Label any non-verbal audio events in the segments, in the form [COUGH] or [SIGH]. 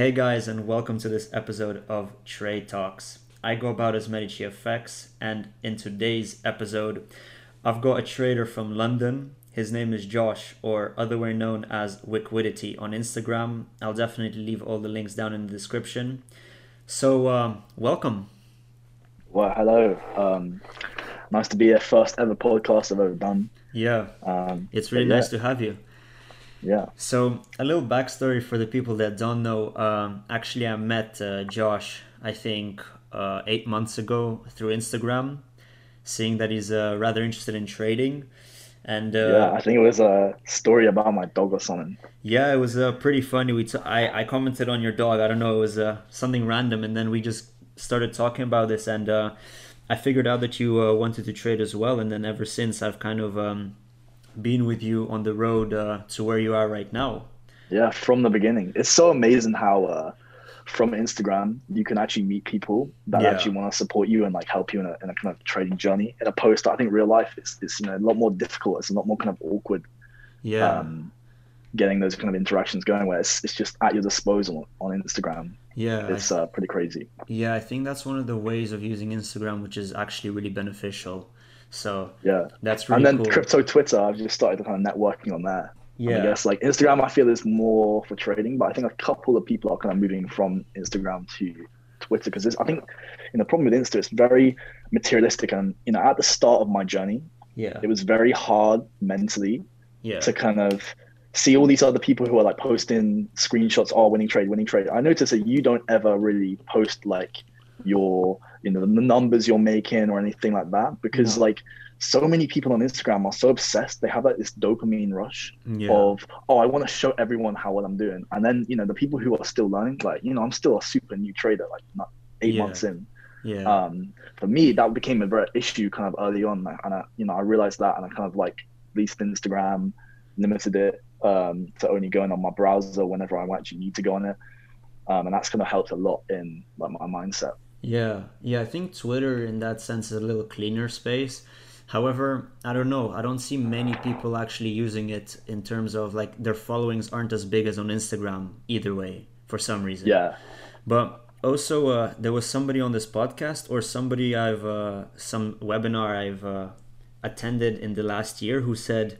Hey guys, and welcome to this episode of Trade Talks. I go about as Medici FX, and in today's episode, I've got a trader from London. His name is Josh, or otherwise known as Wickquidity on Instagram. I'll definitely leave all the links down in the description. So, uh, welcome. Well, hello. Um, nice to be a first ever podcast I've ever done. Yeah, Um, it's really but nice to have you. Yeah. So, a little backstory for the people that don't know. Um, actually, I met uh, Josh, I think, uh, eight months ago through Instagram, seeing that he's uh, rather interested in trading. And Yeah. uh, yeah, I think it was a story about my dog or something. Yeah, it was uh, pretty funny. We t- I, I commented on your dog. I don't know, it was uh, something random. And then we just started talking about this. And uh, I figured out that you uh, wanted to trade as well. And then ever since, I've kind of um, been with you on the road uh, to where you are right now. Yeah, from the beginning. It's so amazing how uh, from Instagram you can actually meet people that Yeah. actually want to support you and like help you in a, in a kind of trading journey. In a post, I think real life it's, it's you know a lot more difficult. It's a lot more kind of awkward Yeah. um, getting those kind of interactions going where it's, it's just at your disposal on Instagram. yeah. I It's uh, pretty crazy. Yeah, I think that's one of the ways of using Instagram, which is actually really beneficial. So Yeah. that's really and then cool. crypto Twitter, I've just started kind of networking on. I yeah, guess like Instagram, I feel is more for trading, but I think a couple of people are kind of moving from Instagram to Twitter because I think you know the problem with Insta it's very materialistic and you know at the start of my journey yeah, it was very hard mentally yeah, to kind of see all these other people who are like posting screenshots oh winning trade winning trade I noticed that you don't ever really post like your you know the numbers you're making or anything like that because No. like so many people on Instagram are so obsessed they have like this dopamine rush yeah, of oh i want to show everyone how well i'm doing. And then you know the people who are still learning like you know i'm still a super new trader like not eight Yeah. months in. Yeah, um for me that became a very issue kind of early on and I, you know i realized that and i kind of like released instagram limited it um to only going on my browser whenever i actually need to go on it. Um and that's kind of helped a lot in like my mindset yeah, yeah. I think Twitter, in that sense, is a little cleaner space. However, I don't know. I don't see many people actually using it in terms of like their followings aren't as big as on Instagram. Either way, for some reason. yeah But also, uh, there was somebody on this podcast or somebody I've uh, some webinar I've uh, attended in the last year who said,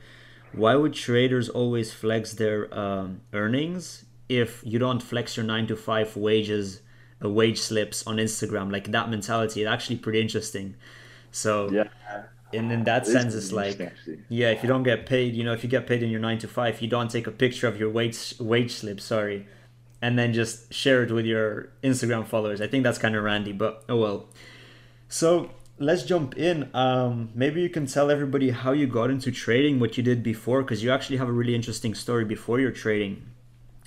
"Why would traders always flex their um, earnings if you don't flex your nine to five wages, wage slips on Instagram? Like that mentality. It's actually pretty interesting. So, yeah and in that It sense, it's like." actually. Yeah, if you don't get paid, you know, if you get paid in your nine to five, you don't take a picture of your wage wage slip, sorry, and then just share it with your Instagram followers. I think that's kind of randy, but oh well. So let's jump in. Um, maybe you can tell everybody how you got into trading, what you did before, because you actually have a really interesting story before your trading.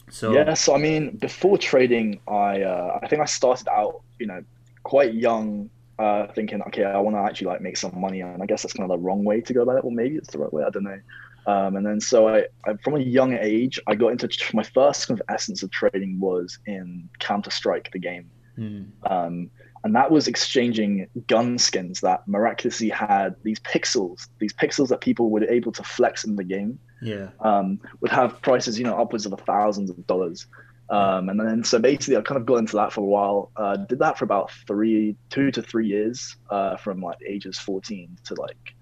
So Yeah, so I mean, before trading, I uh, I think I started out, you know, quite young, uh, thinking, okay, I want to actually like make some money, and I guess that's kind of the wrong way to go about it, Well, maybe it's the right way, I don't know. Um, and then so I, I, from a young age, I got into tr- my first kind of essence of trading was in Counter Strike, the game, hmm, um, and that was exchanging gun skins that miraculously had these pixels, these pixels that people were able to flex in the game yeah, um, would have prices, you know, upwards of thousands of dollars. Um, and then so basically, I kind of got into that for a while. Uh, did that for about three, two to three years, uh, from like ages 14 to like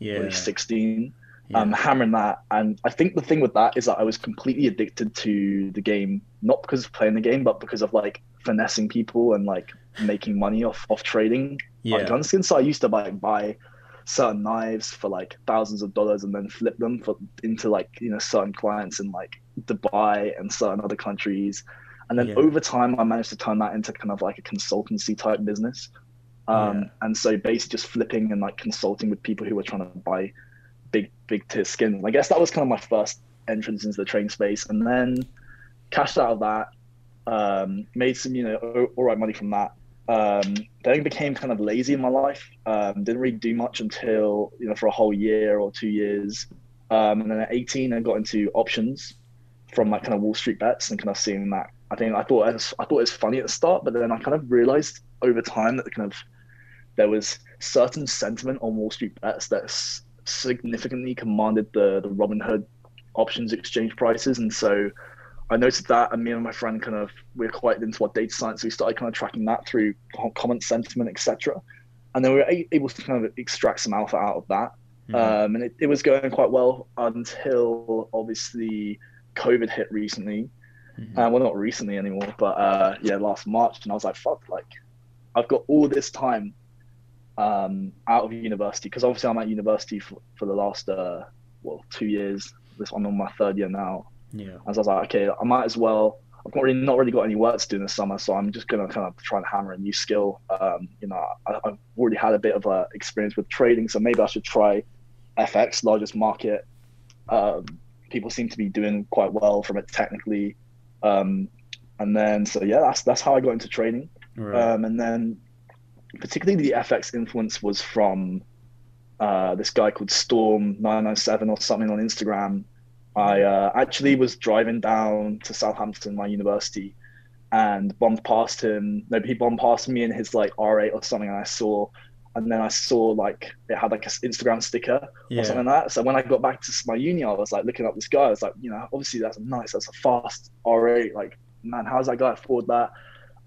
yeah, probably 16. yeah, Um, hammering that, and I think the thing with that is that I was completely addicted to the game, not because of playing the game, but because of like finessing people and like making money off off trading yeah, gun skins. So I used to like buy certain knives for like thousands of dollars and then flip them for into like you know certain clients in like Dubai and certain other countries. And then Yeah. over time, I managed to turn that into kind of like a consultancy type business. Um, Yeah. And so basically just flipping and like consulting with people who were trying to buy big, big tier skins. I guess that was kind of my first entrance into the trading space. And then cashed out of that, um, made some, you know, all right money from that. Um, then became kind of lazy in my life. Um, didn't really do much until you know for a whole year or two years. Um, and then at 18, I got into options from like kind of Wall Street bets and kind of seeing that. I think I thought it was, I thought it was funny at the start, but then I kind of realized over time that kind of there was certain sentiment on Wall Street bets that significantly commanded the the Robinhood options exchange prices, and so I noticed that, and me and my friend kind of we are quite into what data science. So we started kind of tracking that through comment sentiment, etc. And then we were able to kind of extract some alpha out of that. Mm-hmm. Um, and it, it was going quite well until obviously COVID hit recently. Mm-hmm. Uh, well, not recently anymore, but uh, yeah, last March. And I was like, fuck, like I've got all this time um, out of university because obviously I'm at university for, for the last uh, well two years. This I'm on my third year now. Yeah. As I was like, okay, I might as well. I've not really not really got any work to do in the summer, so I'm just gonna kind of try and hammer a new skill. Um, you know, I, have already had a bit of a experience with trading, so maybe I should try FX, largest market. Um, people seem to be doing quite well from it technically, um, and then so yeah, that's that's how I got into trading. Right. Um, and then particularly the FX influence was from uh, this guy called Storm nine nine seven or something on Instagram I uh, actually was driving down to Southampton, my university, and bumped past him. No, he bumped past me in his like R8 or something, and I saw, and then I saw like it had like an Instagram sticker yeah. or something like that. So when I got back to my uni, I was like looking up this guy. I was like, you know, obviously that's nice, that's a fast R8. Like, man, how's that guy afford that?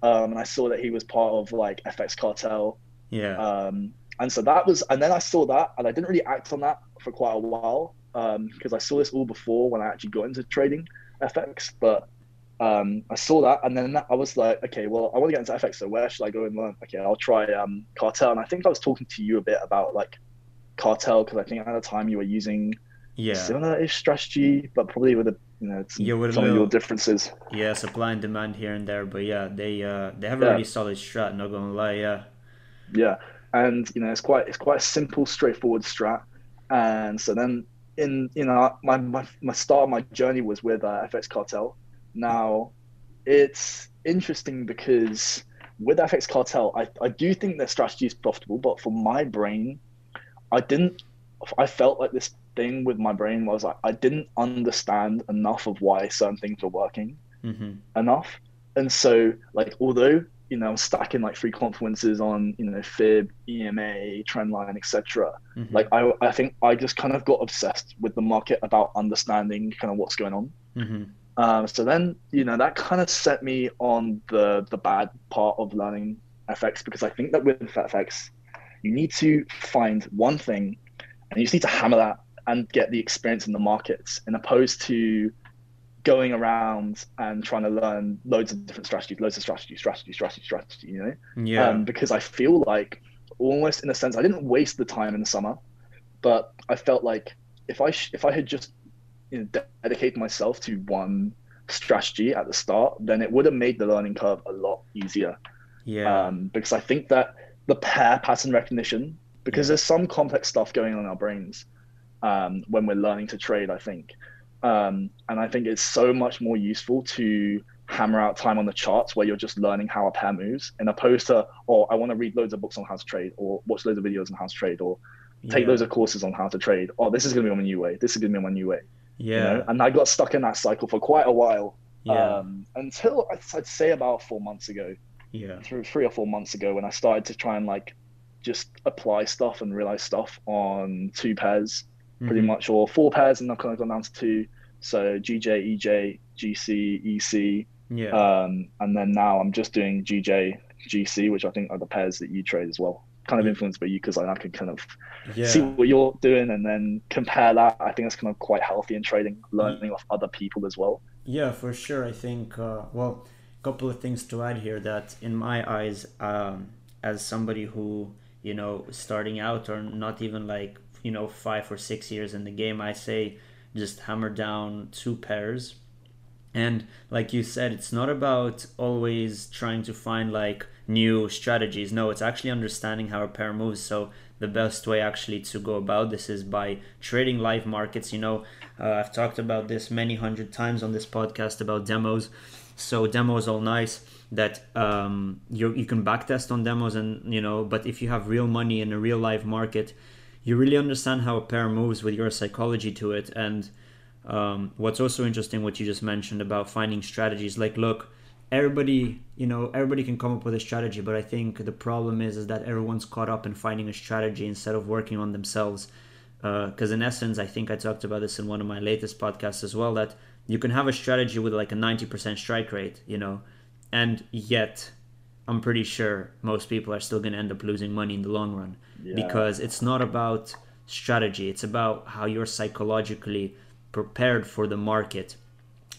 Um, and I saw that he was part of like FX Cartel. Yeah. Um, and so that was, and then I saw that, and I didn't really act on that for quite a while because um, I saw this all before when I actually got into trading FX. But um, I saw that, and then I was like, okay, well, I want to get into FX, so where should I go and learn? Okay, I'll try um, Cartel, and I think I was talking to you a bit about like Cartel because I think at the time you were using yeah similar-ish strategy, but probably with a you know some, yeah, some of your differences. Yeah, supply and demand here and there, but yeah, they uh, they have a yeah. really solid strat. Not gonna lie, yeah. Yeah, and you know it's quite it's quite a simple, straightforward strat, and so then in you know my, my, my start of my journey was with uh, FX Cartel. Now, it's interesting because with FX Cartel, I, I do think their strategy is profitable, but for my brain, I didn't. I felt like this thing with my brain was like I didn't understand enough of why certain things were working mm-hmm. enough, and so like although you know, stacking like free confluences on, you know, fib, EMA, trendline, etc. Mm-hmm. Like I, I think I just kind of got obsessed with the market about understanding kind of what's going on. Mm-hmm. Um, so then, you know, that kind of set me on the the bad part of learning FX because I think that with FX, you need to find one thing, and you just need to hammer that and get the experience in the markets, in opposed to going around and trying to learn loads of different strategies, loads of strategy, strategy, strategy, strategy, you know? Yeah. Um, because I feel like almost in a sense, I didn't waste the time in the summer, but I felt like if I, sh- if I had just you know, dedicated myself to one strategy at the start, then it would have made the learning curve a lot easier. Yeah. Um, because I think that the pair pattern recognition, because yeah. there's some complex stuff going on in our brains um, when we're learning to trade, I think. Um, and I think it's so much more useful to hammer out time on the charts where you're just learning how a pair moves, in opposed to, oh, I want to read loads of books on how to trade, or watch loads of videos on how to trade, or take yeah. loads of courses on how to trade. Oh, this is going to be on my new way. This is going to be on my new way. Yeah. You know? And I got stuck in that cycle for quite a while. Yeah. Um, until I'd say about four months ago. Yeah. Through three or four months ago when I started to try and like just apply stuff and realize stuff on two pairs pretty mm-hmm. much, or four pairs, and I've kind of gone down to two. So GJ, EJ, GC, EC. Yeah. Um, and then now I'm just doing GJ, GC, which I think are the pairs that you trade as well. Kind of influenced by you because I can kind of yeah. see what you're doing and then compare that. I think it's kind of quite healthy in trading, learning off other people as well. Yeah, for sure. I think, uh, well, a couple of things to add here that in my eyes, um, as somebody who, you know, starting out or not even like, you know, five or six years in the game, I say just hammer down two pairs. And like you said, it's not about always trying to find like new strategies. No, it's actually understanding how a pair moves. So the best way actually to go about this is by trading live markets. You know, uh, I've talked about this many hundred times on this podcast about demos. So demos all nice that um, you you can backtest on demos and you know, but if you have real money in a real live market, you really understand how a pair moves with your psychology to it. And um, what's also interesting, what you just mentioned about finding strategies. Like, look, everybody, you know, everybody can come up with a strategy, but I think the problem is is that everyone's caught up in finding a strategy instead of working on themselves. because in essence, I think I talked about this in one of my latest podcasts as well. That you can have a strategy with like a ninety percent strike rate, you know, and yet I'm pretty sure most people are still going to end up losing money in the long run. Yeah. because it's not about strategy; it's about how you're psychologically prepared for the market.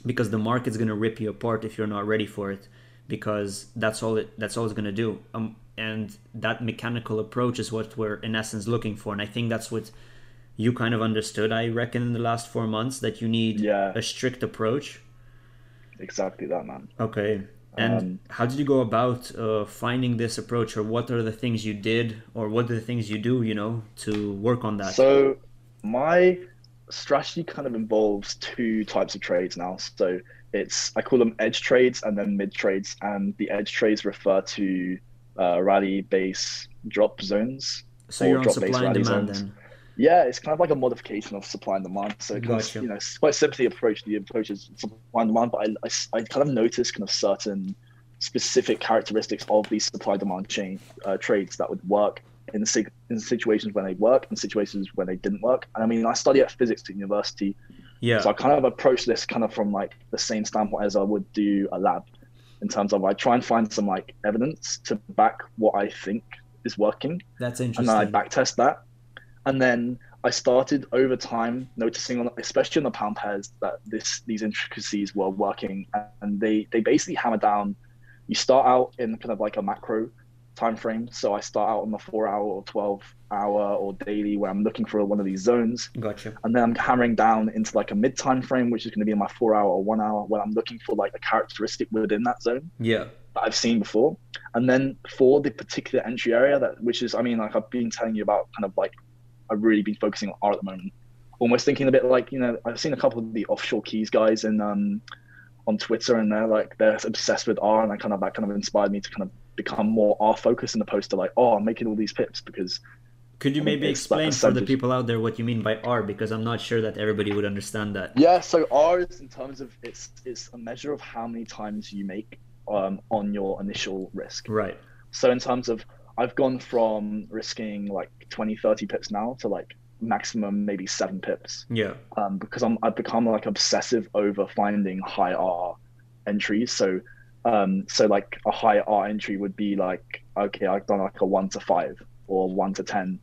Because the market's going to rip you apart if you're not ready for it. Because that's all it that's all it's going to do. Um, and that mechanical approach is what we're in essence looking for. And i think that's what you kind of understood i reckon in the last four months that you need Yeah. a strict approach. Exactly that, man. okay and Um, how did you go about uh, finding this approach or what are the things you did or what are the things you do you know to work on that So my strategy kind of involves two types of trades now. So it's I call them edge trades and then mid trades, and the edge trades refer to uh, rally base drop zones. so you're on supply and demand zones. then Yeah, it's kind of like a modification of supply and demand. So kind Gotcha. of, you know, quite simply approach the approach is supply and demand, but I, I, I kind of noticed kind of certain specific characteristics of these supply demand chain uh, trades that would work in the sig- in situations when they work and situations when they didn't work. And I mean, I study at physics at university, yeah so I kind of approach this kind of from like the same standpoint as I would do a lab, in terms of I try and find some like evidence to back what I think is working that's interesting. and then I backtest that. And then I started over time noticing, on, especially on the pound pairs, that this these intricacies were working, and they they basically hammer down. You start out in kind of like a macro time frame. So I start out on the four hour or twelve hour or daily, where I'm looking for one of these zones, gotcha and then I'm hammering down into like a mid time frame, which is going to be in my four hour or one hour, where I'm looking for like a characteristic within that zone yeah that I've seen before. And then for the particular entry area that which is I mean like I've been telling you about kind of like I've really been focusing on R at the moment. Almost thinking a bit like, you know, I've seen a couple of the offshore keys guys and um on Twitter and they're like they're obsessed with R and that kind of that kind of inspired me to kind of become more R focused in opposed to like, oh I'm making all these pips because Could you maybe explain for the people out there what you mean by R? Because I'm not sure that everybody would understand that. Yeah, so R is in terms of it's it's a measure of how many times you make um on your initial risk. Right. So in terms of, I've gone from risking like 20, 30 pips now to like maximum maybe seven pips Yeah. um, because I'm, I've become like obsessive over finding high R entries. So, um, so like a high R entry would be like, okay, I've done like a one to five or one to 10.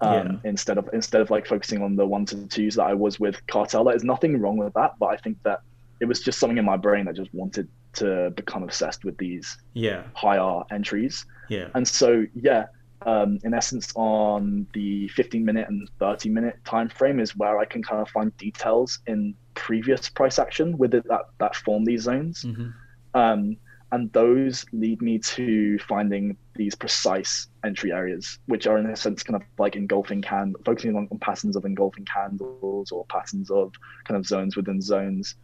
Um, instead of instead of like focusing on the one to twos that I was with cartel, there's nothing wrong with that, but I think that it was just something in my brain that just wanted to become obsessed with these Yeah. high R entries. Yeah. And so, yeah, um, in essence, on the 15 minute and 30 minute time frame is where I can kind of find details in previous price action with it that that form these zones, hmm um, and those lead me to finding these precise entry areas, which are in a sense kind of like engulfing can, focusing on, on patterns of engulfing candles or patterns of kind of zones within zones.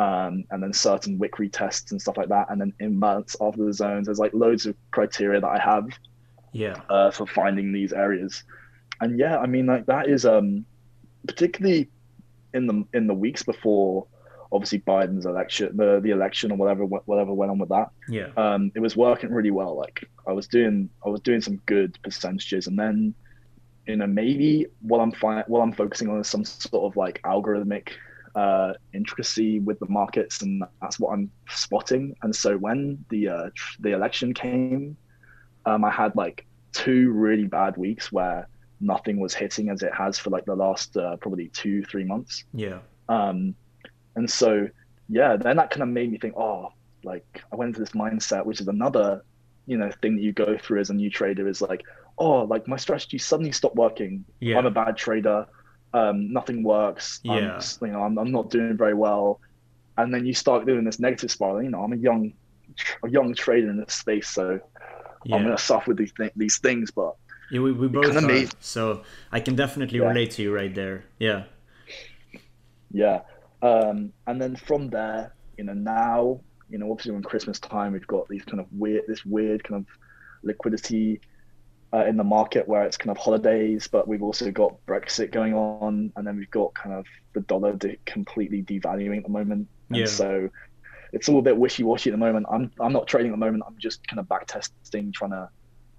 Um, and then certain wick tests and stuff like that, and then imbalance after the zones. There's like loads of criteria that I have Yeah. uh, for finding these areas. And yeah, I mean, like that is um, particularly in the in the weeks before, obviously Biden's election, the the election or whatever whatever went on with that. Yeah. Um, it was working really well. Like I was doing I was doing some good percentages, and then you know maybe what I'm fi- what I'm focusing on is some sort of like algorithmic uh, intricacy with the markets, and that's what I'm spotting. And so when the uh, tr- the election came, um, I had like two really bad weeks where nothing was hitting as it has for like the last uh, probably two three months. Yeah. Um, and so, yeah, then that kind of made me think, oh, like I went into this mindset, which is another, you know, thing that you go through as a new trader is like, oh, like my strategy suddenly stopped working. Yeah. I'm a bad trader. Um, nothing works. Yeah. I'm, you know, I'm, I'm not doing very well. And then you start doing this negative spiral. You know, I'm a young, a young trader in this space, so I'm gonna suffer with these th- these things. But Yeah, we, we both are. made- So I can definitely Yeah. relate to you right there. Yeah. yeah um and then from there you know now you know obviously when christmas time we've got these kind of weird this weird kind of liquidity uh, in the market where it's kind of holidays but we've also got brexit going on and then we've got kind of the dollar de- completely devaluing at the moment and Yeah. so it's all a bit wishy-washy at the moment i'm i'm not trading at the moment i'm just kind of back testing trying to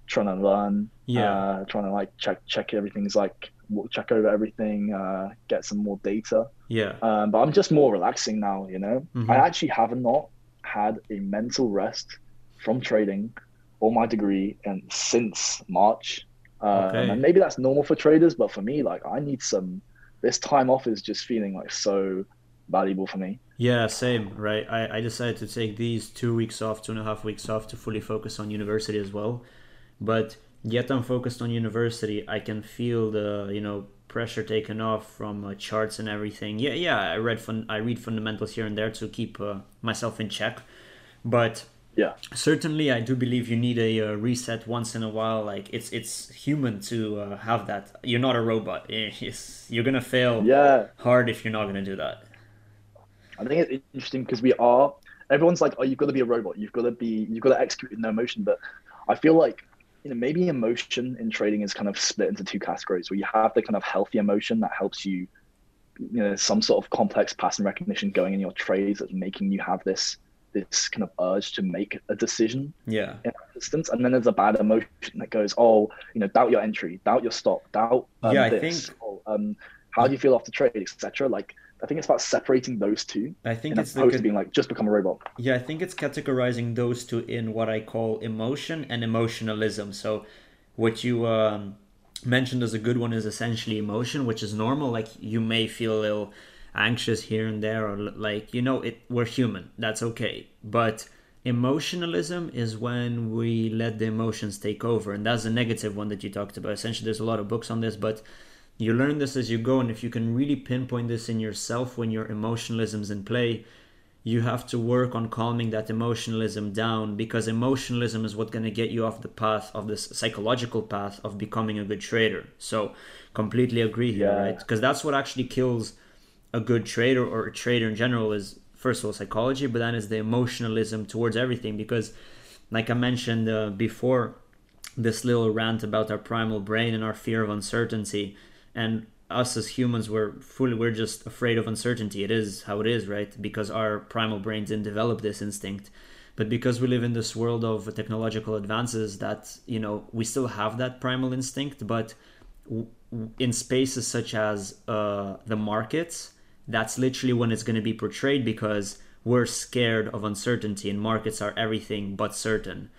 trying to learn Yeah. uh, trying to like check check everything's like check over everything, uh, get some more data. Yeah. Um, but I'm just more relaxing now. You know, Mhm. I actually have not had a mental rest from trading or my degree and since March. Um, Okay. And maybe that's normal for traders, but for me, like I need some. This time off is just feeling like so valuable for me. Yeah, same, right? I, I decided to take these two weeks off, two and a half weeks off to fully focus on university as well. But yet I'm focused on university, I can feel the, you know, pressure taken off from uh, charts and everything. Yeah, yeah, I read fun I read fundamentals here and there to keep uh, myself in check. But Yeah. certainly I do believe you need a uh, reset once in a while. Like it's it's human to uh, have that. You're not a robot. [LAUGHS] It's, you're going to fail Yeah. hard if you're not going to do that. I think it's interesting because we are. Everyone's like, "Oh, you've got to be a robot. You've got to be. You've got to execute no emotion." But I feel like you know maybe emotion in trading is kind of split into two categories. Where you have the kind of healthy emotion that helps you, you know, some sort of complex pattern recognition going in your trades that's making you have this this kind of urge to make a decision Yeah. in instance. And then there's a bad emotion that goes, "Oh, you know, doubt your entry, doubt your stop, doubt um, Yeah, I this. think- Oh, um, how do you feel after trade, etc." Like I think it's about separating those two I think in it's the to being like just become a robot. Yeah, I think it's categorizing those two in what I call emotion and emotionalism. So, what you um, mentioned as a good one is essentially emotion, which is normal. Like you may feel a little anxious here and there, or like you know, it we're human. That's okay. But emotionalism is when we let the emotions take over, and that's the negative one that you talked about. Essentially, there's a lot of books on this, but you learn this as you go, and if you can really pinpoint this in yourself when your emotionalism's in play you have to work on calming that emotionalism down because emotionalism is what's going to get you off the path of this psychological path of becoming a good trader. So, completely agree here, Yeah. right? Because that's what actually kills a good trader or a trader in general is first of all psychology, but then is the emotionalism towards everything. Because, like I mentioned uh, before, this little rant about our primal brain and our fear of uncertainty and us as humans we're fully we're just afraid of uncertainty it is how it is right because our primal brain didn't develop this instinct but because we live in this world of technological advances that you know we still have that primal instinct but w- in spaces such as uh, the markets that's literally when it's going to be portrayed because we're scared of uncertainty and markets are everything but certain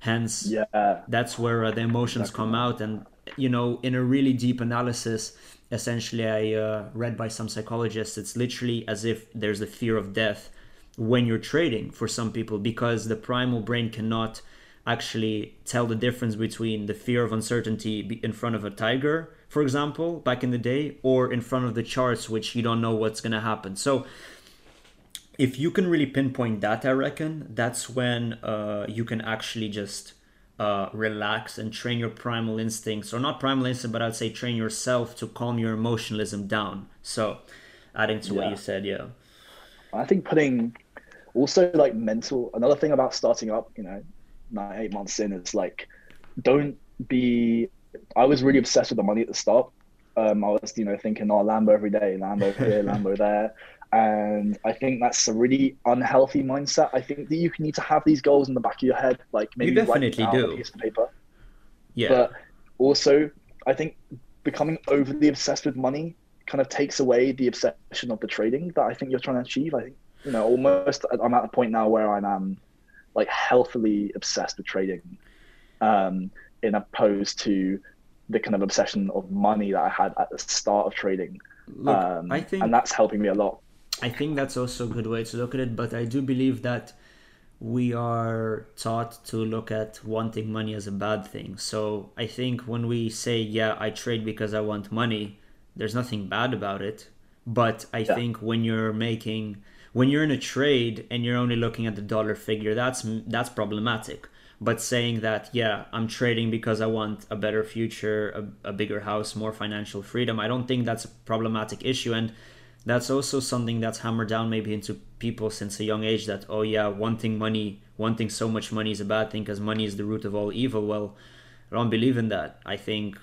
hence Yeah, that's where uh, the emotions Exactly. come out and you know in a really deep analysis essentially i uh, read by some psychologists it's literally as if there's a fear of death when you're trading for some people because the primal brain cannot actually tell the difference between the fear of uncertainty in front of a tiger for example back in the day or in front of the charts which you don't know what's going to happen so if you can really pinpoint that, I reckon that's when uh, you can actually just uh, relax and train your primal instincts, or not primal instinct, but I'd say train yourself to calm your emotionalism down. So, adding to what you said, yeah, I think putting also like mental. Another thing about starting up, you know, nine eight months in is like, don't be. I was really obsessed with the money at the start. Um, I was, you know, thinking, oh, Lambo every day, Lambo here, [LAUGHS] Lambo there. And I think that's a really unhealthy mindset. I think that you need to have these goals in the back of your head, like maybe them definitely down do. a piece of paper. yeah, But also, I think becoming overly obsessed with money kind of takes away the obsession of the trading that I think you're trying to achieve. I think, you know, almost I'm at a point now where I'm um, like healthily obsessed with trading, um, in opposed to the kind of obsession of money that I had at the start of trading. look, Um, I think and that's helping me a lot. I think that's also a good way to look at it, but I do believe that we are taught to look at wanting money as a bad thing. So I think when we say, yeah, I trade because I want money, there's nothing bad about it. But I Yeah. think when you're making, when you're in a trade and you're only looking at the dollar figure, that's that's problematic. But saying that, yeah, I'm trading because I want a better future, a, a bigger house, more financial freedom, I don't think that's a problematic issue. And that's also something that's hammered down maybe into people since a young age that oh yeah wanting money wanting so much money is a bad thing because money is the root of all evil well i don't believe in that i think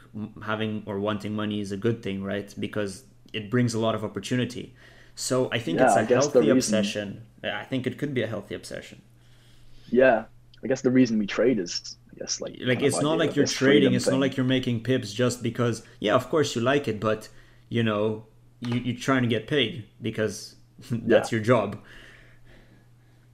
having or wanting money is a good thing right because it brings a lot of opportunity so i think Yeah, it's a healthy obsession i think it could be a healthy obsession Yeah, I guess the reason we trade is I guess like like it's not like you're trading. It's thing. not like you're making pips just because. Yeah, of course you like it, but you know you you're trying to get paid because [LAUGHS] that's yeah. your job.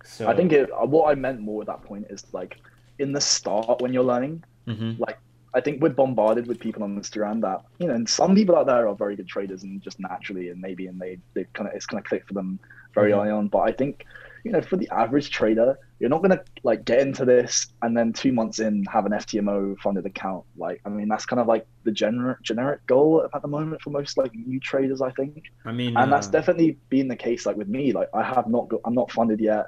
So I think it, what I meant more at that point is like in the start when you're learning, mm-hmm. like I think we're bombarded with people on Instagram that you know, and some people out there are very good traders and just naturally and maybe and they they kind of it's kind of clicked for them very mm-hmm. early on. But I think you know for the average trader, you're not gonna like get into this and then two months in have an FTMO funded account. Like I mean that's kind of like the generic generic goal at the moment for most like new traders. I think. I mean, and uh... that's definitely been the case. Like with me, like I have not got, I'm not funded yet.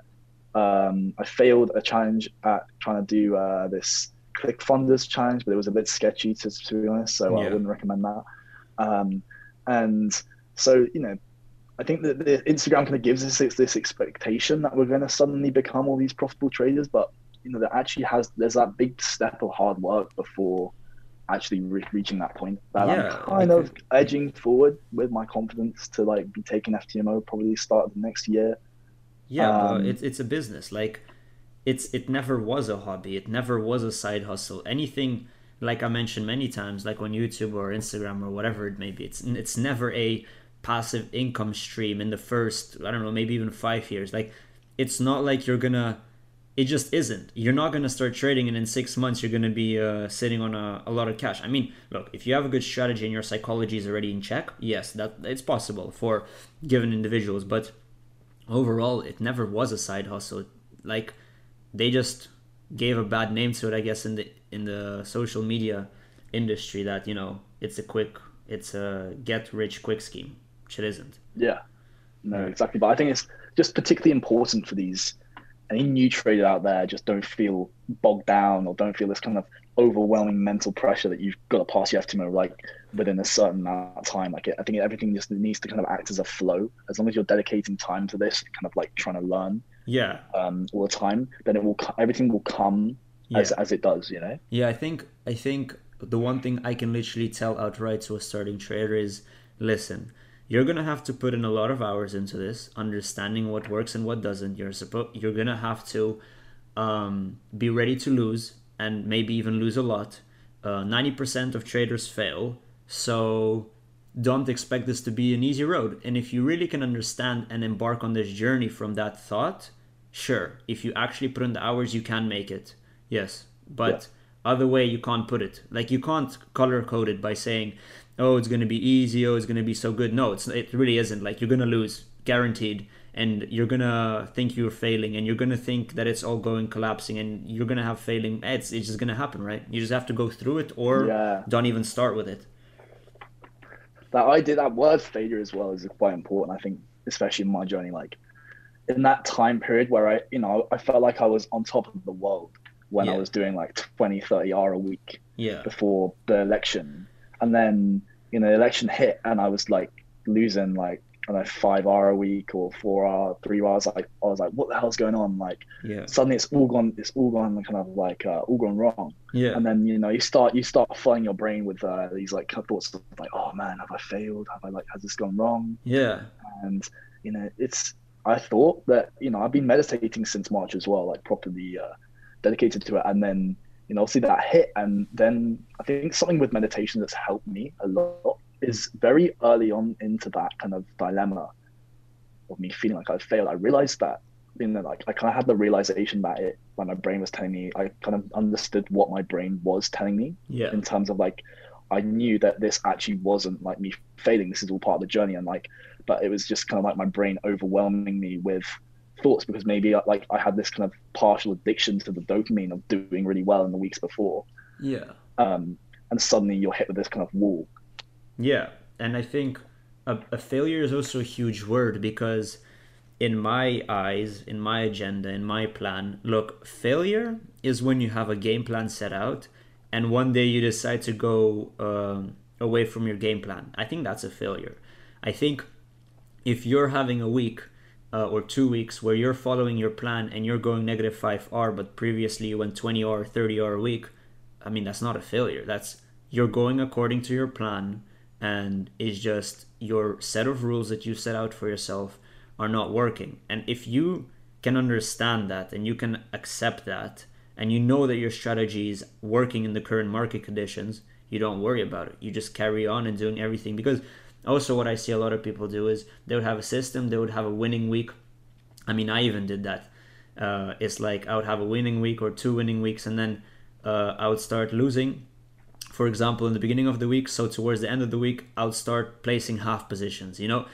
Um, I failed a challenge at trying to do uh, this ClickFunders challenge, but it was a bit sketchy to, to be honest. So yeah. I wouldn't recommend that. Um, and so you know, I think that the Instagram kind of gives us this, this expectation that we're going to suddenly become all these profitable traders, but you know, that actually has there's that big step of hard work before actually re- reaching that point. That yeah, I'm kind of edging forward with my confidence to like be taking FTMO probably start of the next year. Yeah, um, it's it's a business. Like it's it never was a hobby. It never was a side hustle. Anything like i mentioned many times like on youtube or instagram or whatever it may be it's it's never a passive income stream in the first i don't know maybe even 5 years. Like it's not like you're gonna it just isn't. You're not gonna start trading and in six months you're gonna be uh, sitting on a, a lot of cash. I mean look if you have a good strategy and your psychology is already in check yes that it's possible for given individuals but overall it never was a side hustle. Like they just gave a bad name to it, I guess, in the in the social media industry that you know it's a quick, it's a get rich quick scheme, which it isn't. Yeah, no, exactly. But I think it's just particularly important for these any new trader out there. Just don't feel bogged down or don't feel this kind of overwhelming mental pressure that you've got to pass your FTMO like within a certain amount of time. Like I think everything just needs to kind of act as a flow. As long as you're dedicating time to this, kind of like trying to learn yeah. um, all the time then it will everything will come yeah. as, as it does you know? Yeah i think i think the one thing i can literally tell outright to a starting trader is listen you're gonna have to put in a lot of hours into this understanding what works and what doesn't. You're supposed you're gonna have to um, be ready to lose and maybe even lose a lot. Uh, 90% of traders fail so don't expect this to be an easy road. And if you really can understand and embark on this journey from that thought Sure, if you actually put in the hours, you can make it. Yes, but yeah. other way you can't put it. Like you can't color code it by saying, "Oh, it's going to be easy. Oh, it's going to be so good." No, it's it really isn't. Like you're going to lose, guaranteed, and you're going to think you're failing, and you're going to think that it's all going collapsing, and you're going to have failing. It's it's just going to happen, right? You just have to go through it, or yeah. don't even start with it. That I did that word failure as well is quite important. I think, especially in my journey, like in that time period where I, you know, I felt like I was on top of the world when yeah. I was doing like 20, 30 hour a week yeah. before the election. And then, you know, the election hit and I was like losing like, I don't know, five hour a week or four hour, three hours. Like, I was like, what the hell's going on? Like, yeah. suddenly it's all gone, it's all gone kind of like, uh, all gone wrong. Yeah. And then, you know, you start, you start flooding your brain with uh, these like thoughts of like, oh man, have I failed? Have I like, has this gone wrong? Yeah. And, you know, it's, I thought that you know I've been meditating since March as well, like properly uh, dedicated to it, and then you know see that hit, and then I think something with meditation that's helped me a lot is very early on into that kind of dilemma of me feeling like I failed. I realized that you know like I kind of had the realization that it when my brain was telling me, I kind of understood what my brain was telling me yeah. in terms of like I knew that this actually wasn't like me failing. This is all part of the journey, and like but it was just kind of like my brain overwhelming me with thoughts because maybe like I had this kind of partial addiction to the dopamine of doing really well in the weeks before. Yeah. Um, and suddenly you're hit with this kind of wall. Yeah, and I think a, a failure is also a huge word because in my eyes, in my agenda, in my plan, look, failure is when you have a game plan set out and one day you decide to go um, away from your game plan. I think that's a failure. I think if you're having a week uh, or two weeks where you're following your plan and you're going negative 5R, but previously you went 20 or 30 R a week, I mean, that's not a failure. That's you're going according to your plan, and it's just your set of rules that you set out for yourself are not working. And if you can understand that and you can accept that, and you know that your strategy is working in the current market conditions, you don't worry about it. You just carry on and doing everything because also what I see a lot of people do is they would have a system, they would have a winning week. I mean, I even did that. Uh, it's like I would have a winning week or two winning weeks, and then uh, I would start losing. For example, in the beginning of the week, so towards the end of the week, I would start placing half positions. You know,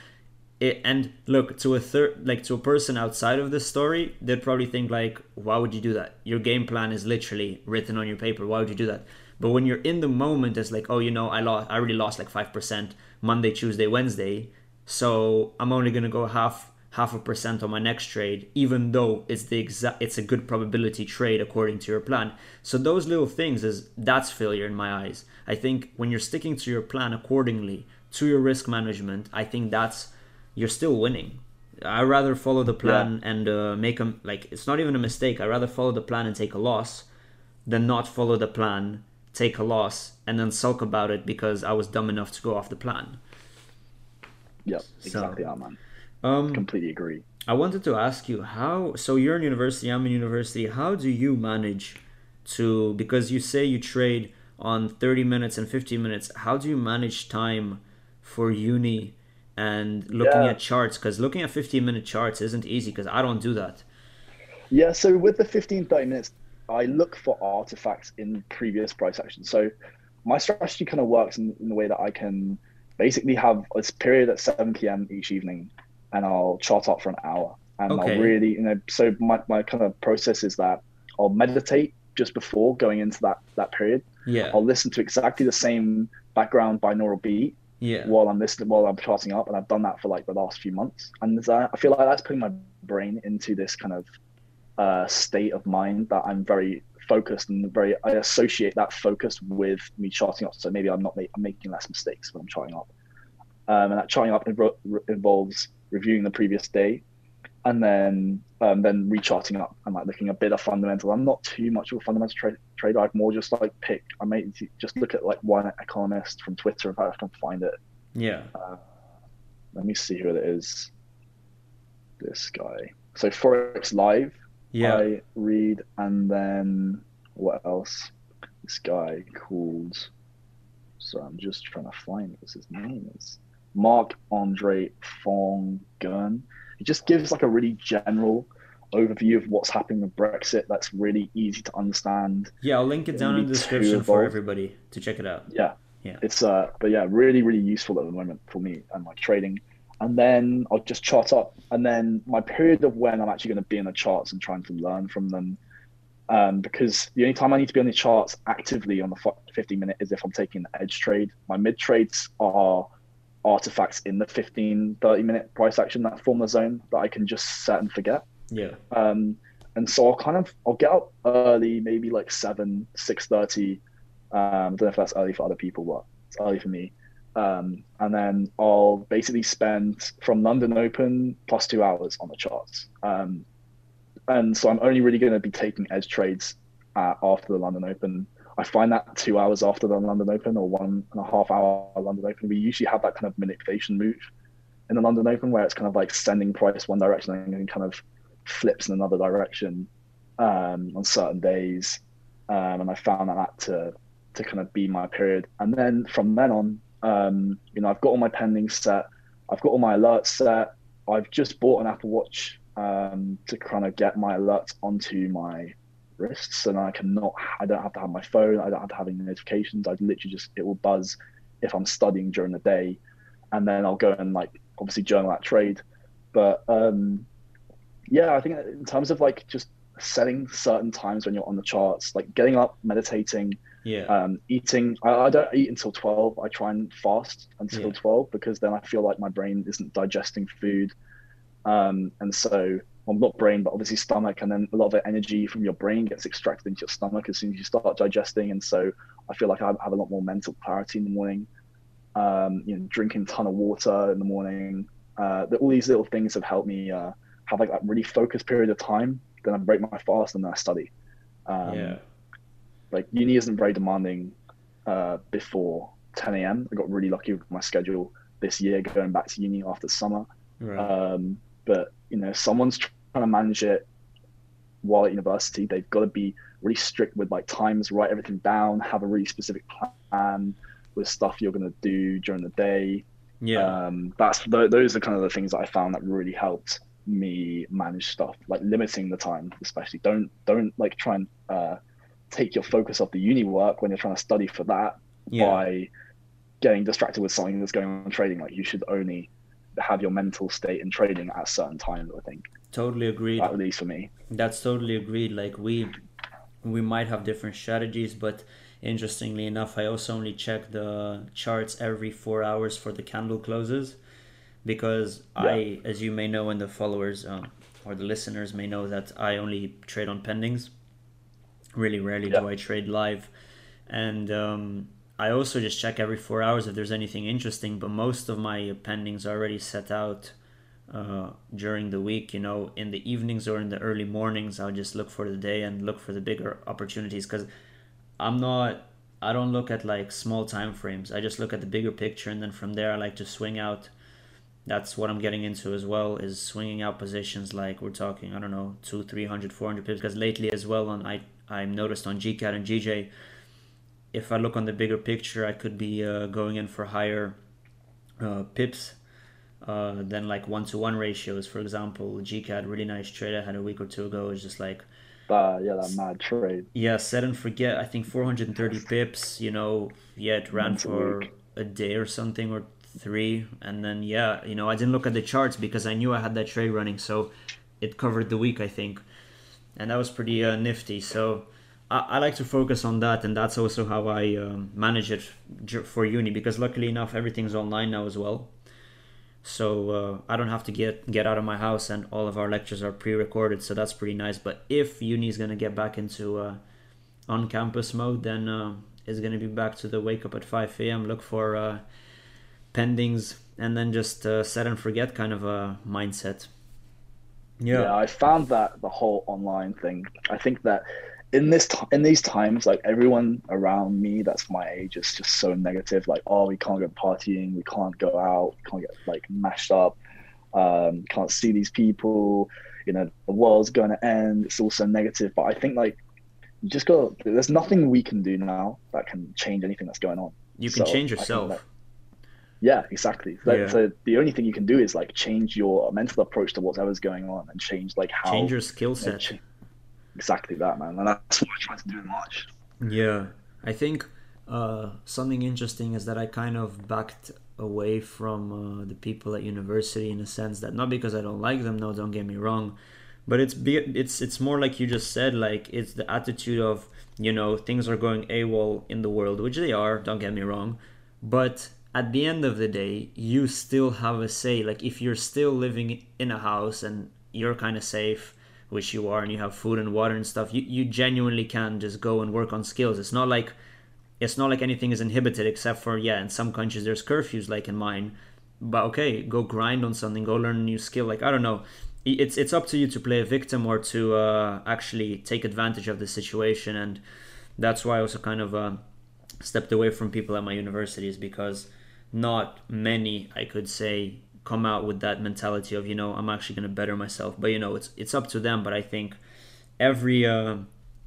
it, and look to a third, like to a person outside of this story, they'd probably think like, "Why would you do that? Your game plan is literally written on your paper. Why would you do that?" But when you're in the moment, it's like, "Oh, you know, I lost. I already lost like five percent Monday, Tuesday, Wednesday, so I'm only gonna go half." half a percent on my next trade even though it's the exact it's a good probability trade according to your plan so those little things is that's failure in my eyes i think when you're sticking to your plan accordingly to your risk management i think that's you're still winning i rather follow the plan yeah. and uh, make them like it's not even a mistake i rather follow the plan and take a loss than not follow the plan take a loss and then sulk about it because i was dumb enough to go off the plan yeah exactly so, um, Completely agree. I wanted to ask you how. So you're in university. I'm in university. How do you manage to? Because you say you trade on 30 minutes and 15 minutes. How do you manage time for uni and looking yeah. at charts? Because looking at 15 minute charts isn't easy. Because I don't do that. Yeah. So with the 15 30 minutes, I look for artifacts in previous price action. So my strategy kind of works in, in the way that I can basically have a period at 7 p.m. each evening and I'll chart up for an hour. And okay. I'll really, you know, so my, my kind of process is that I'll meditate just before going into that that period. Yeah. I'll listen to exactly the same background binaural beat. Yeah. While I'm listening, while I'm charting up, and I've done that for like the last few months, and I feel like that's putting my brain into this kind of uh, state of mind that I'm very focused and very. I associate that focus with me charting up, so maybe I'm not I'm making less mistakes when I'm charting up, um, and that charting up involves reviewing the previous day, and then um, then recharting up and like looking a bit of fundamental. I'm not too much of a fundamental tra- trader. I'd more just like pick. I may just look at like one economist from Twitter if I can find it. Yeah. Uh, let me see who it is. This guy. So Forex Live. Yeah. I read, and then what else? This guy called. So I'm just trying to find what his name is. Mark Andre Fonguin. It just gives like a really general overview of what's happening with Brexit. That's really easy to understand. Yeah, I'll link it down in the description for everybody to check it out. Yeah, yeah. It's uh, but yeah, really, really useful at the moment for me and my trading. And then I'll just chart up, and then my period of when I'm actually going to be in the charts and trying to learn from them. Um, because the only time I need to be on the charts actively on the 15 minute is if I'm taking the edge trade. My mid trades are artifacts in the 15 30 minute price action that form the zone that i can just set and forget yeah um and so i'll kind of i'll get up early maybe like 7 six thirty. um i don't know if that's early for other people but it's early for me um, and then I'll basically spend from London Open plus two hours on the charts. Um, and so I'm only really going to be taking edge trades uh, after the London Open I find that two hours after the London Open or one and a half hour London Open, we usually have that kind of manipulation move in the London Open where it's kind of like sending price one direction and then kind of flips in another direction um, on certain days. Um, and I found that to to kind of be my period. And then from then on, um, you know, I've got all my pending set, I've got all my alerts set. I've just bought an Apple Watch um, to kind of get my alerts onto my wrists and I cannot I don't have to have my phone I don't have to have any notifications. I literally just it will buzz if I'm studying during the day and then I'll go and like obviously journal that trade. But um yeah I think in terms of like just setting certain times when you're on the charts like getting up meditating yeah um eating I, I don't eat until 12 I try and fast until yeah. 12 because then I feel like my brain isn't digesting food um and so well, not brain, but obviously stomach, and then a lot of the energy from your brain gets extracted into your stomach as soon as you start digesting. And so I feel like I have a lot more mental clarity in the morning. Um, you know, drinking a ton of water in the morning. Uh, all these little things have helped me uh, have like that really focused period of time. Then I break my fast and then I study. Um, yeah. Like uni isn't very demanding uh, before 10 a.m. I got really lucky with my schedule this year going back to uni after summer. Right. Um, but you know, someone's trying to manage it while at university. They've got to be really strict with like times, write everything down, have a really specific plan with stuff you're going to do during the day. Yeah. Um, that's th- those are kind of the things that I found that really helped me manage stuff, like limiting the time, especially. Don't don't like try and uh, take your focus off the uni work when you're trying to study for that yeah. by getting distracted with something that's going on trading. Like you should only have your mental state in trading at certain times. I think. Totally agreed. At least for me. That's totally agreed. Like we we might have different strategies, but interestingly enough, I also only check the charts every four hours for the candle closes because yeah. I, as you may know, and the followers uh, or the listeners may know that I only trade on pendings. Really rarely yeah. do I trade live, and um, I also just check every four hours if there's anything interesting. But most of my pendings are already set out uh, during the week. You know, in the evenings or in the early mornings, I'll just look for the day and look for the bigger opportunities because I'm not. I don't look at like small time frames. I just look at the bigger picture, and then from there, I like to swing out that's what I'm getting into as well is swinging out positions like we're talking I don't know two 300 400 pips because lately as well on I I'm noticed on GCAD and GJ if I look on the bigger picture I could be uh, going in for higher uh, pips uh, than like one to one ratios for example GCAD really nice trade I had a week or two ago is just like uh, yeah, that mad trade. Yeah, set and forget. I think 430 pips. You know, yeah, it ran for a day or something, or three, and then yeah, you know, I didn't look at the charts because I knew I had that trade running, so it covered the week, I think, and that was pretty uh, nifty. So I, I, like to focus on that, and that's also how I um, manage it for uni because luckily enough, everything's online now as well. So uh, I don't have to get get out of my house, and all of our lectures are pre-recorded, so that's pretty nice. But if uni is gonna get back into uh, on-campus mode, then uh, it's gonna be back to the wake up at 5 a.m. Look for uh, pendings and then just uh, set and forget kind of a mindset. Yeah. yeah, I found that the whole online thing. I think that in this t- in these times, like everyone around me that's my age is just so negative. Like, oh, we can't go partying, we can't go out, we can't get like mashed up, um, can't see these people. You know, the world's going to end. It's all so negative. But I think like you just got. There's nothing we can do now that can change anything that's going on. You can so change yourself yeah, exactly. So, yeah. so the only thing you can do is like change your mental approach to whatever's going on and change like how change your skill set. Ch- exactly that, man. And that's what I try to do in March. Yeah, I think uh, something interesting is that I kind of backed away from uh, the people at university in a sense that not because I don't like them. No, don't get me wrong, but it's be- it's it's more like you just said. Like it's the attitude of you know things are going AWOL in the world, which they are. Don't get me wrong, but at the end of the day, you still have a say. Like if you're still living in a house and you're kind of safe, which you are, and you have food and water and stuff, you, you genuinely can just go and work on skills. It's not like it's not like anything is inhibited except for yeah, in some countries there's curfews like in mine. But okay, go grind on something, go learn a new skill. Like I don't know, it's it's up to you to play a victim or to uh, actually take advantage of the situation, and that's why I also kind of uh, stepped away from people at my universities because not many, I could say, come out with that mentality of you know I'm actually going to better myself. But you know it's it's up to them. But I think every uh,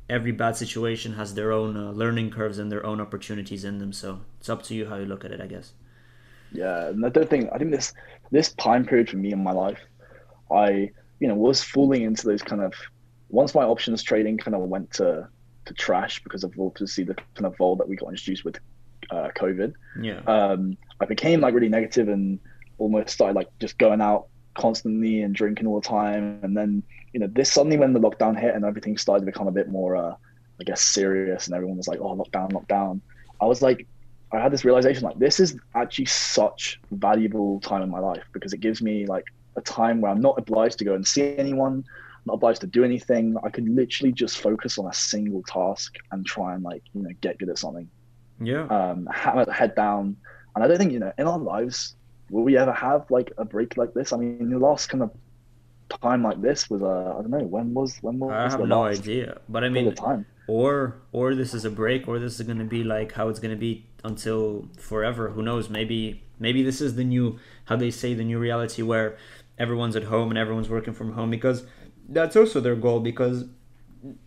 every bad situation has their own uh, learning curves and their own opportunities in them. So it's up to you how you look at it, I guess. Yeah, and I don't think I think this this time period for me in my life, I you know was falling into those kind of once my options trading kind of went to to trash because of obviously the kind of vol that we got introduced with uh, COVID. Yeah. Um, I became like really negative and almost started like just going out constantly and drinking all the time. And then, you know, this suddenly when the lockdown hit and everything started to become a bit more, uh, I guess, serious and everyone was like, oh, lockdown, lockdown. I was like, I had this realization like, this is actually such valuable time in my life because it gives me like a time where I'm not obliged to go and see anyone, not obliged to do anything. I can literally just focus on a single task and try and like, you know, get good at something. Yeah. Um, have head down and I don't think, you know, in our lives, will we ever have like a break like this? I mean, the last kind of time like this was, uh, I don't know, when was, when was I have no idea. But I mean, time. or, or this is a break, or this is going to be like how it's going to be until forever. Who knows? Maybe, maybe this is the new, how they say, the new reality where everyone's at home and everyone's working from home because that's also their goal because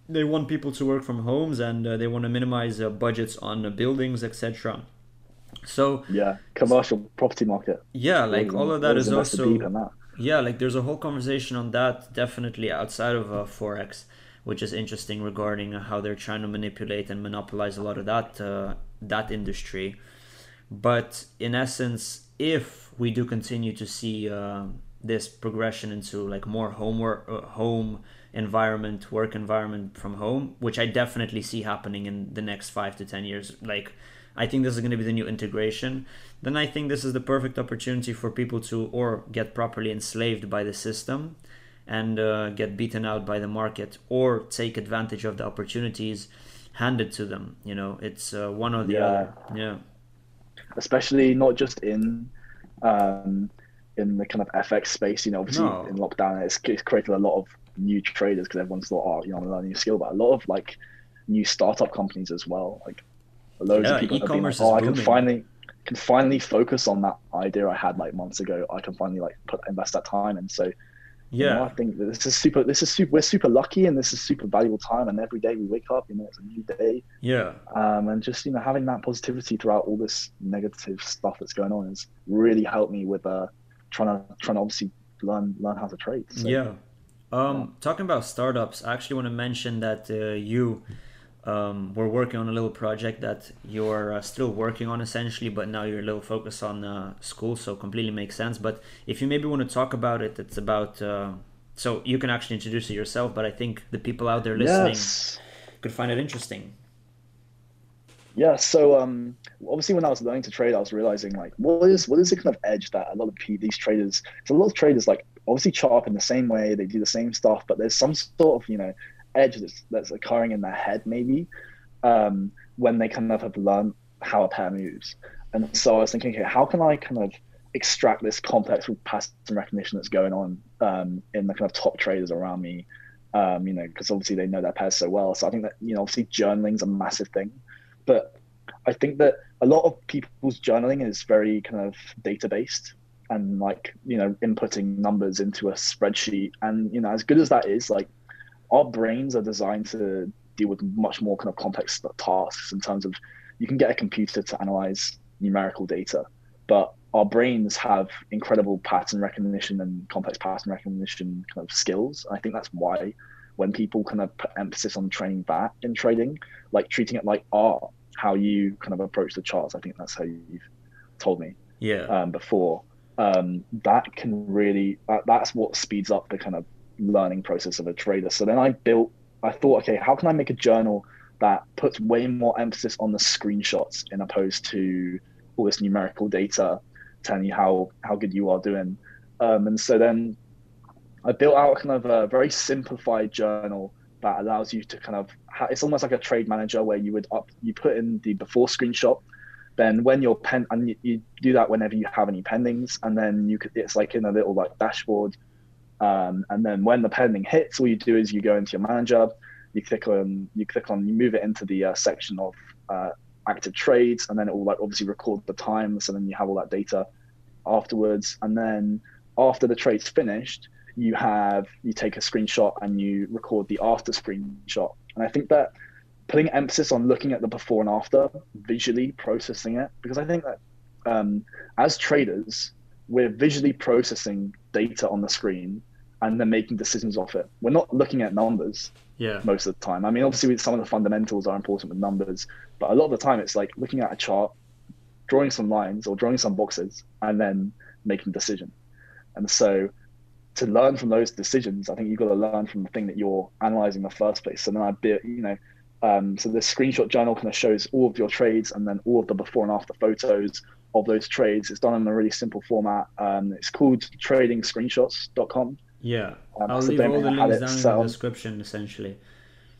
they want people to work from homes and uh, they want to minimize uh, budgets on uh, buildings, etc. So yeah, commercial property market. Yeah, like all of that is also that. yeah, like there's a whole conversation on that definitely outside of uh, forex, which is interesting regarding how they're trying to manipulate and monopolize a lot of that uh, that industry. But in essence, if we do continue to see uh, this progression into like more homework, uh, home environment, work environment from home, which I definitely see happening in the next five to ten years, like I think this is going to be the new integration. Then I think this is the perfect opportunity for people to or get properly enslaved by the system and uh, get beaten out by the market or take advantage of the opportunities handed to them. You know, it's uh, one or the yeah. other. Yeah. Especially not just in um, in the kind of FX space. You know, obviously no. in lockdown, it's, it's created a lot of new traders because everyone's thought, oh, you know, I'm learning a new skill, but a lot of like new startup companies as well. Like loads yeah, of people e-commerce have been like, oh, I can finally can finally focus on that idea I had like months ago. I can finally like put invest that time, and so yeah, you know, I think this is super. This is super. We're super lucky, and this is super valuable time. And every day we wake up, you know, it's a new day. Yeah. Um, and just you know having that positivity throughout all this negative stuff that's going on has really helped me with uh trying to trying to obviously learn learn how to trade. So, yeah. Um, yeah. talking about startups, I actually want to mention that uh, you um, we're working on a little project that you're uh, still working on essentially, but now you're a little focused on uh, school, so completely makes sense. But if you maybe want to talk about it, it's about uh, so you can actually introduce it yourself, but I think the people out there listening yes. could find it interesting. Yeah, so um, obviously when I was learning to trade, I was realizing like what is what is the kind of edge that a lot of these traders, so a lot of traders like obviously chart up in the same way, they do the same stuff, but there's some sort of you know edge that's, that's occurring in their head maybe um, when they kind of have learned how a pair moves. And so I was thinking, okay, how can I kind of extract this complex pattern recognition that's going on um, in the kind of top traders around me? Um, you know, because obviously they know their pairs so well. So I think that you know, obviously journaling's a massive thing, but I think that a lot of people's journaling is very kind of data based and like you know inputting numbers into a spreadsheet and you know as good as that is like our brains are designed to deal with much more kind of complex tasks in terms of you can get a computer to analyze numerical data, but our brains have incredible pattern recognition and complex pattern recognition kind of skills. I think that's why when people kind of put emphasis on training that in trading, like treating it like art, how you kind of approach the charts, I think that's how you've told me yeah um, before. Um, that can really that, that's what speeds up the kind of learning process of a trader. So then I built, I thought, okay, how can I make a journal that puts way more emphasis on the screenshots in opposed to all this numerical data telling you how how good you are doing. Um, and so then I built out kind of a very simplified journal that allows you to kind of ha- it's almost like a trade manager where you would up you put in the before screenshot then when you're pen and you, you, do that whenever you have any pendings and then you could it's like in a little like dashboard um, and then when the pending hits, all you do is you go into your manager, you click on, you click on, you move it into the uh, section of uh, active trades, and then it will like obviously record the time. So then you have all that data afterwards. And then after the trade's finished, you have you take a screenshot and you record the after screenshot. And I think that putting emphasis on looking at the before and after, visually processing it, because I think that um, as traders, we're visually processing data on the screen and then making decisions off it. We're not looking at numbers yeah. most of the time. I mean, obviously, some of the fundamentals are important with numbers, but a lot of the time it's like looking at a chart, drawing some lines or drawing some boxes, and then making a decision. And so, to learn from those decisions, I think you've got to learn from the thing that you're analyzing in the first place. So then I bit, you know, um, so this screenshot journal kind of shows all of your trades and then all of the before and after photos of those trades. It's done in a really simple format. Um, it's called tradingscreenshots.com. Yeah, um, I'll leave all the links down in the description. Essentially.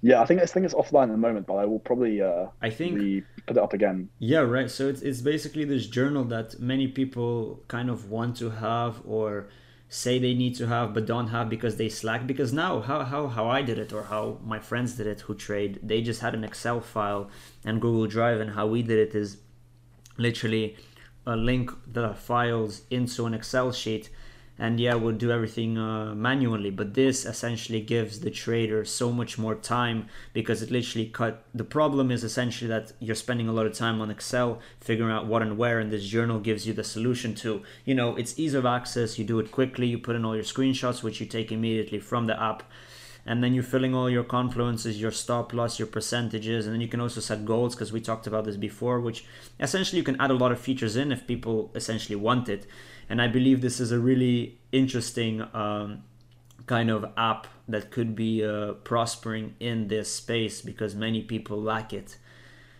Yeah, I think I think it's offline at the moment, but I will probably uh, I think put it up again. Yeah, right. So it's it's basically this journal that many people kind of want to have or say they need to have but don't have because they slack because now how, how how i did it or how my friends did it who trade they just had an excel file and google drive and how we did it is literally a link the files into an excel sheet and yeah we'll do everything uh, manually but this essentially gives the trader so much more time because it literally cut the problem is essentially that you're spending a lot of time on excel figuring out what and where and this journal gives you the solution to you know it's ease of access you do it quickly you put in all your screenshots which you take immediately from the app and then you're filling all your confluences, your stop loss, your percentages, and then you can also set goals because we talked about this before, which essentially you can add a lot of features in if people essentially want it and I believe this is a really interesting um, kind of app that could be uh, prospering in this space because many people lack it.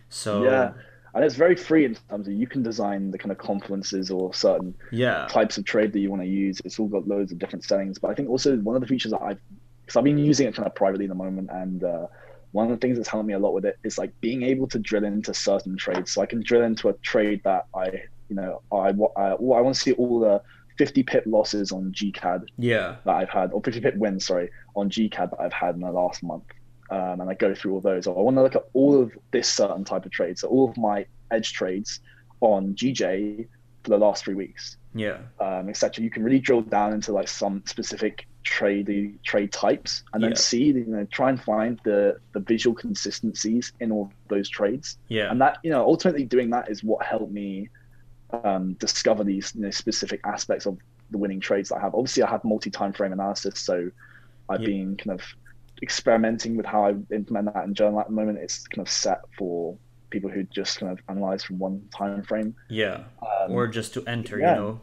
So yeah, and it's very free in terms of you can design the kind of confluences or certain yeah types of trade that you want to use. It's all got loads of different settings. But I think also one of the features that I've because I've been using it kind of privately in the moment and. Uh, one of the things that's helped me a lot with it is like being able to drill into certain trades. So I can drill into a trade that I you know, I, I, I want to see all the 50 pip losses on GCAD yeah. that I've had, or 50 pip wins, sorry, on GCAD that I've had in the last month. Um, and I go through all those. Or I want to look at all of this certain type of trade. So all of my edge trades on GJ for the last three weeks. Yeah. Um, etc. You can really drill down into like some specific trade trade types and then Yeah. see, you know, try and find the the visual consistencies in all those trades Yeah. and that you know ultimately doing that is what helped me um, discover these you know, specific aspects of the winning trades that I have. Obviously, I have multi-time frame analysis, so I've Yeah. been kind of experimenting with how I implement that in journal at the moment. It's kind of set for people who just kind of analyze from one time frame. yeah. Um, or just to enter, yeah. you know.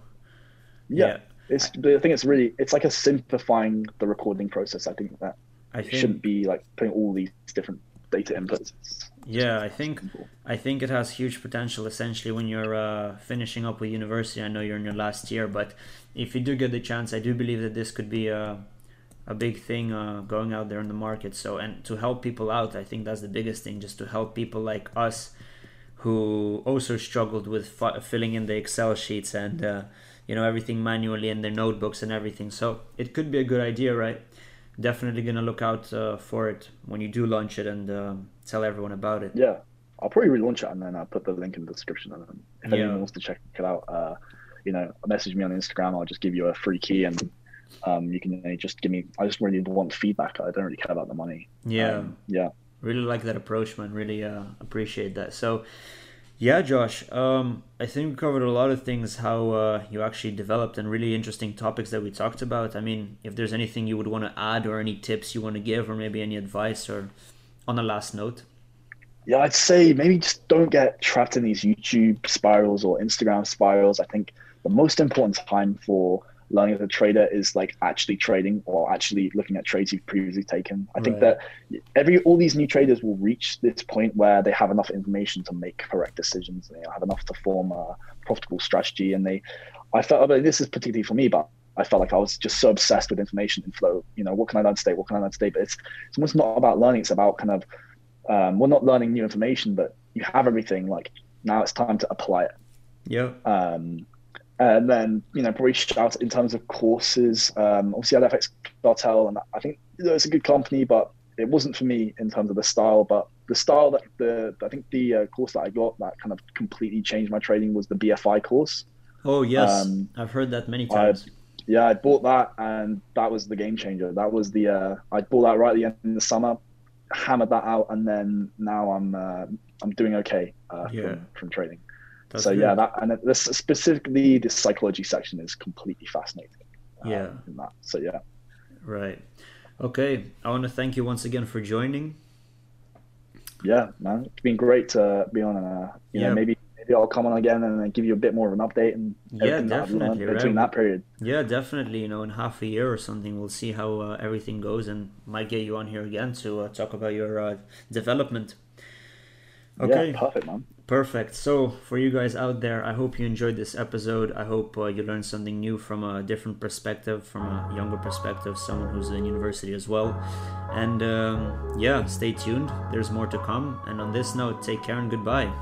yeah, it's. But I think it's really it's like a simplifying the recording process. I think that I think shouldn't be like putting all these different data inputs. Yeah, I think. I think it has huge potential essentially when you're uh, finishing up with university. I know you're in your last year, but if you do get the chance, I do believe that this could be a, a big thing uh, going out there in the market. So, and to help people out, I think that's the biggest thing, just to help people like us who also struggled with fi- filling in the Excel sheets and, uh, you know, everything manually in their notebooks and everything. So, it could be a good idea, right? Definitely gonna look out uh, for it when you do launch it and um tell everyone about it. Yeah, I'll probably relaunch it and then I'll put the link in the description. And if Yeah. anyone wants to check it out, uh, you know, message me on Instagram. I'll just give you a free key and um, you can just give me. I just really want feedback. I don't really care about the money. Yeah. Um, yeah. really like that approach man really uh, appreciate that so yeah josh um, i think we covered a lot of things how uh, you actually developed and really interesting topics that we talked about i mean if there's anything you would want to add or any tips you want to give or maybe any advice or on a last note Yeah, I'd say maybe just don't get trapped in these YouTube spirals or Instagram spirals. I think the most important time for learning as a trader is like actually trading or actually looking at trades you've previously taken. I think that every all these new traders will reach this point where they have enough information to make correct decisions. They have enough to form a profitable strategy, and they. I felt, this is particularly for me, but I felt like I was just so obsessed with information and flow. You know, what can I learn today? What can I learn today? But it's it's almost not about learning. It's about kind of um, well, not learning new information, but you have everything. Like now, it's time to apply it. yeah Um, and then you know probably shout in terms of courses. Um, obviously, I had FX Cartel, and I think you know, it's a good company, but it wasn't for me in terms of the style. But the style that the I think the uh, course that I got that kind of completely changed my trading was the BFI course. oh yes Um, i've heard that many I- times Yeah, I bought that, and that was the game changer. That was the uh, I bought that right at the end of the summer, hammered that out, and then now I'm uh, I'm doing okay uh, Yeah. from, from trading. That's so yeah, that and this specifically the psychology section is completely fascinating. uh, Yeah. in that. So yeah, right okay i want to thank you once again for joining yeah, man, it's been great to be on. Uh, you Yeah. know, maybe maybe I'll come on again and give you a bit more of an update and Yeah, everything that definitely, between that period. Yeah, definitely. You know, in half a year or something, we'll see how uh, everything goes, and might get you on here again to uh, talk about your uh, development. Okay, Yeah, perfect, man. Perfect. So, for you guys out there, I hope you enjoyed this episode. I hope uh, you learned something new from a different perspective, from a younger perspective, someone who's in university as well. And um, yeah, stay tuned. There's more to come. And on this note, take care and goodbye.